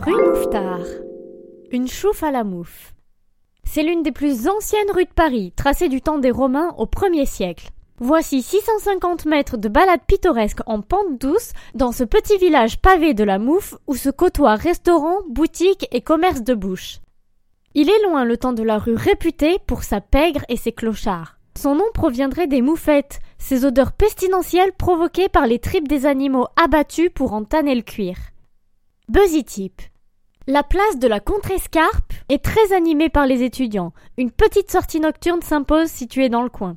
Rue Mouffetard. Une chouffe à la mouffe. C'est l'une des plus anciennes rues de Paris, tracée du temps des Romains au 1er siècle. Voici 650 mètres de balade pittoresque en pente douce dans ce petit village pavé de la Mouffe où se côtoient restaurants, boutiques et commerces de bouche. Il est loin le temps de la rue réputée pour sa pègre et ses clochards. Son nom proviendrait des moufettes, ces odeurs pestilentielles provoquées par les tripes des animaux abattus pour en tanner le cuir. Buzzy Tip. La place de la Contrescarpe est très animée par les étudiants. Une petite sortie nocturne s'impose située dans le coin.